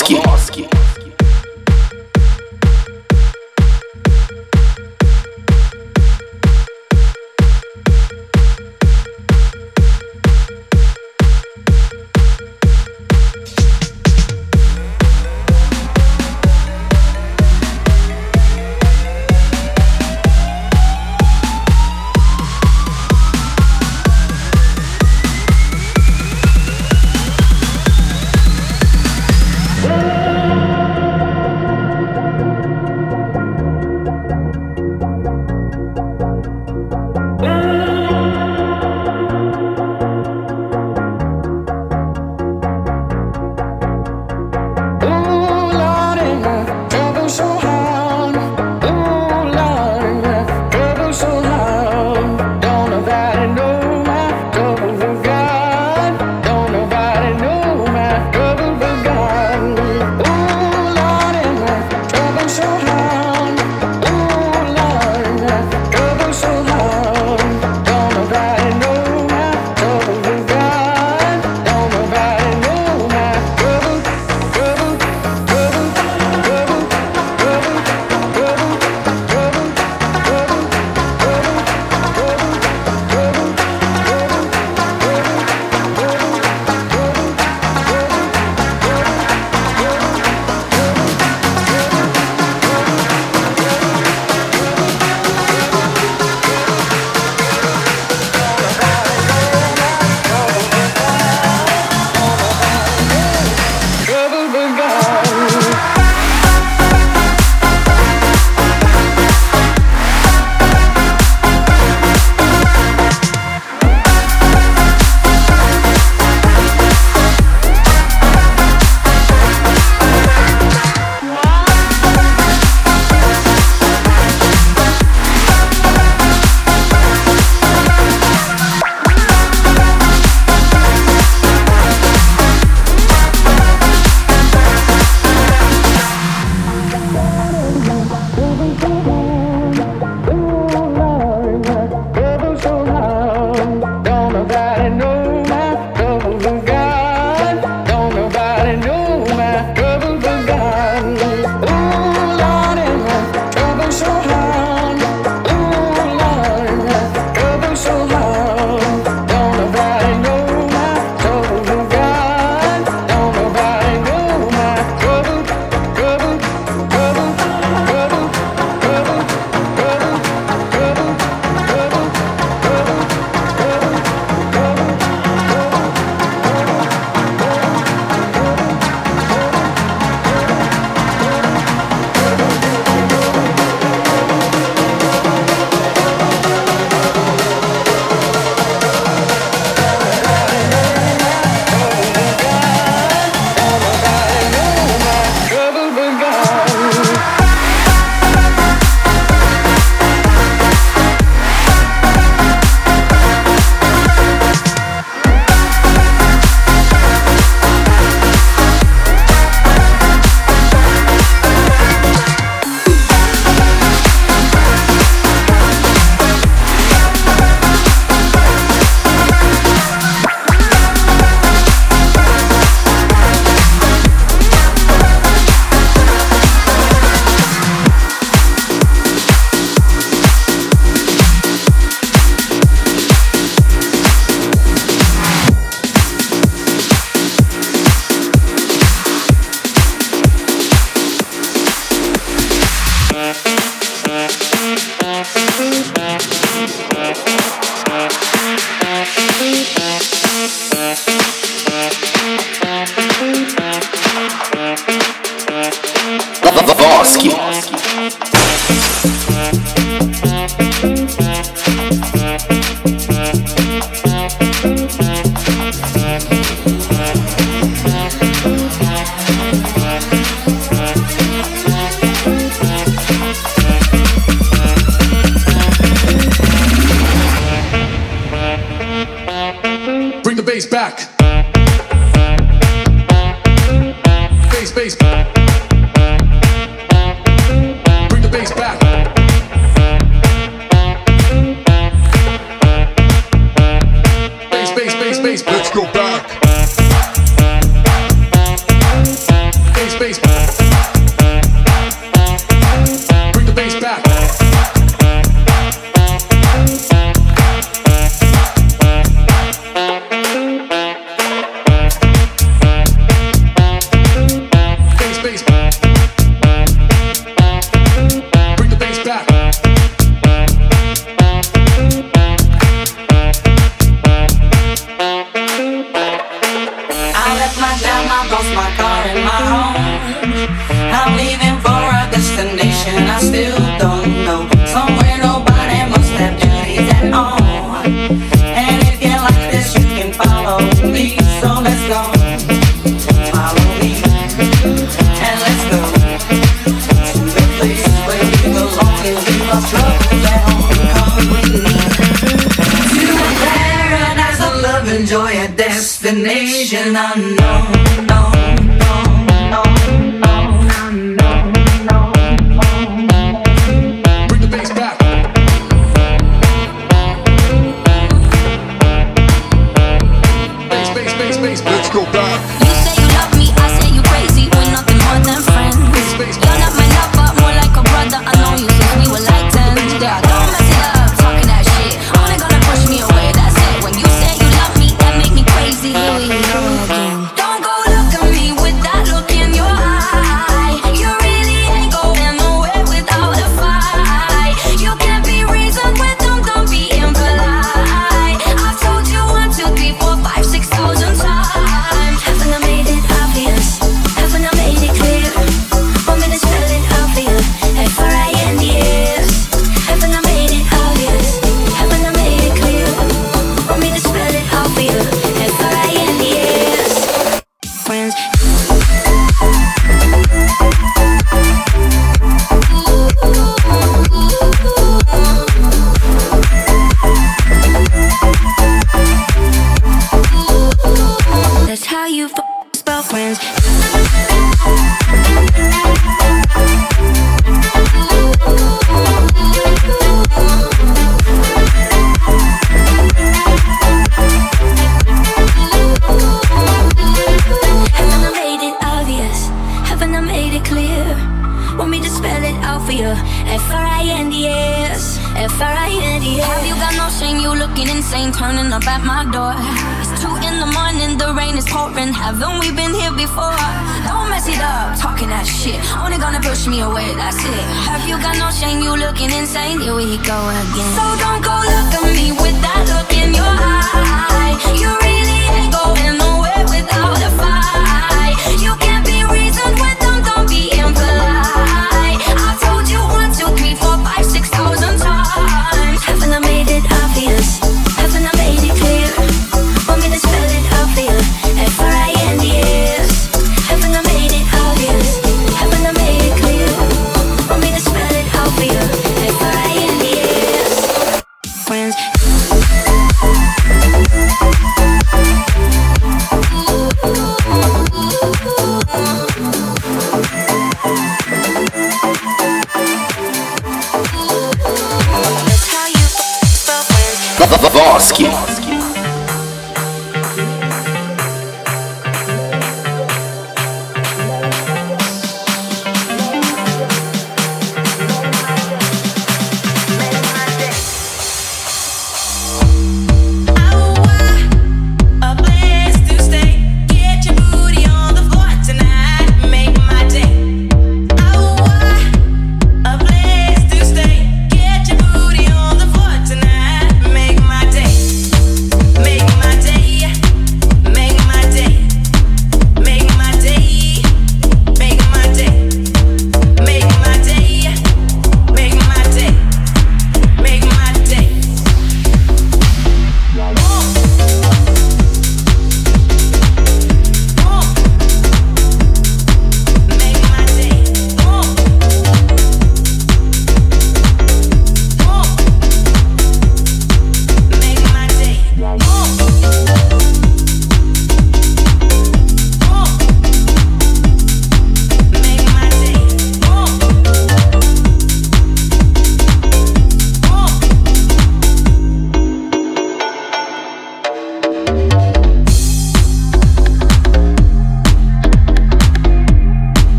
Vavoski.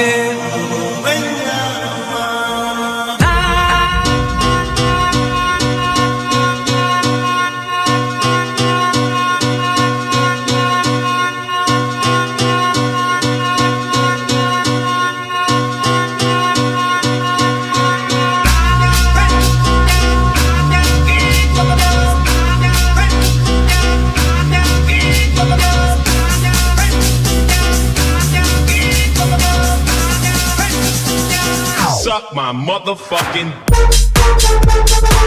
yeah. My motherfucking.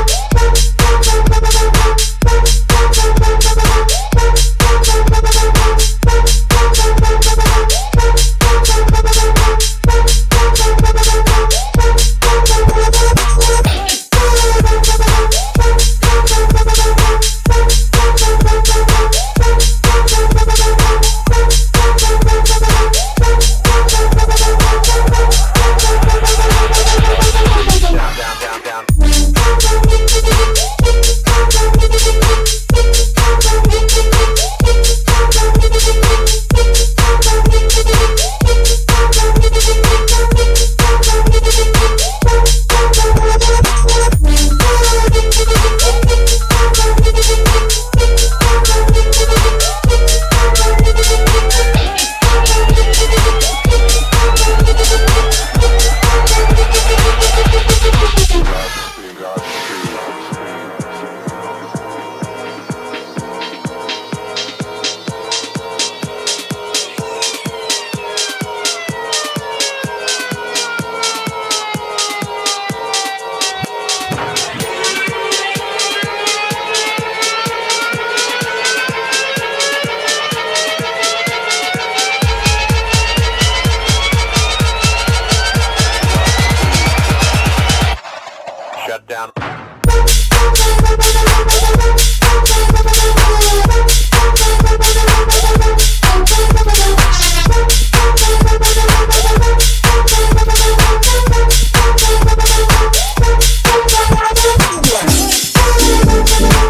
shut down. Yeah.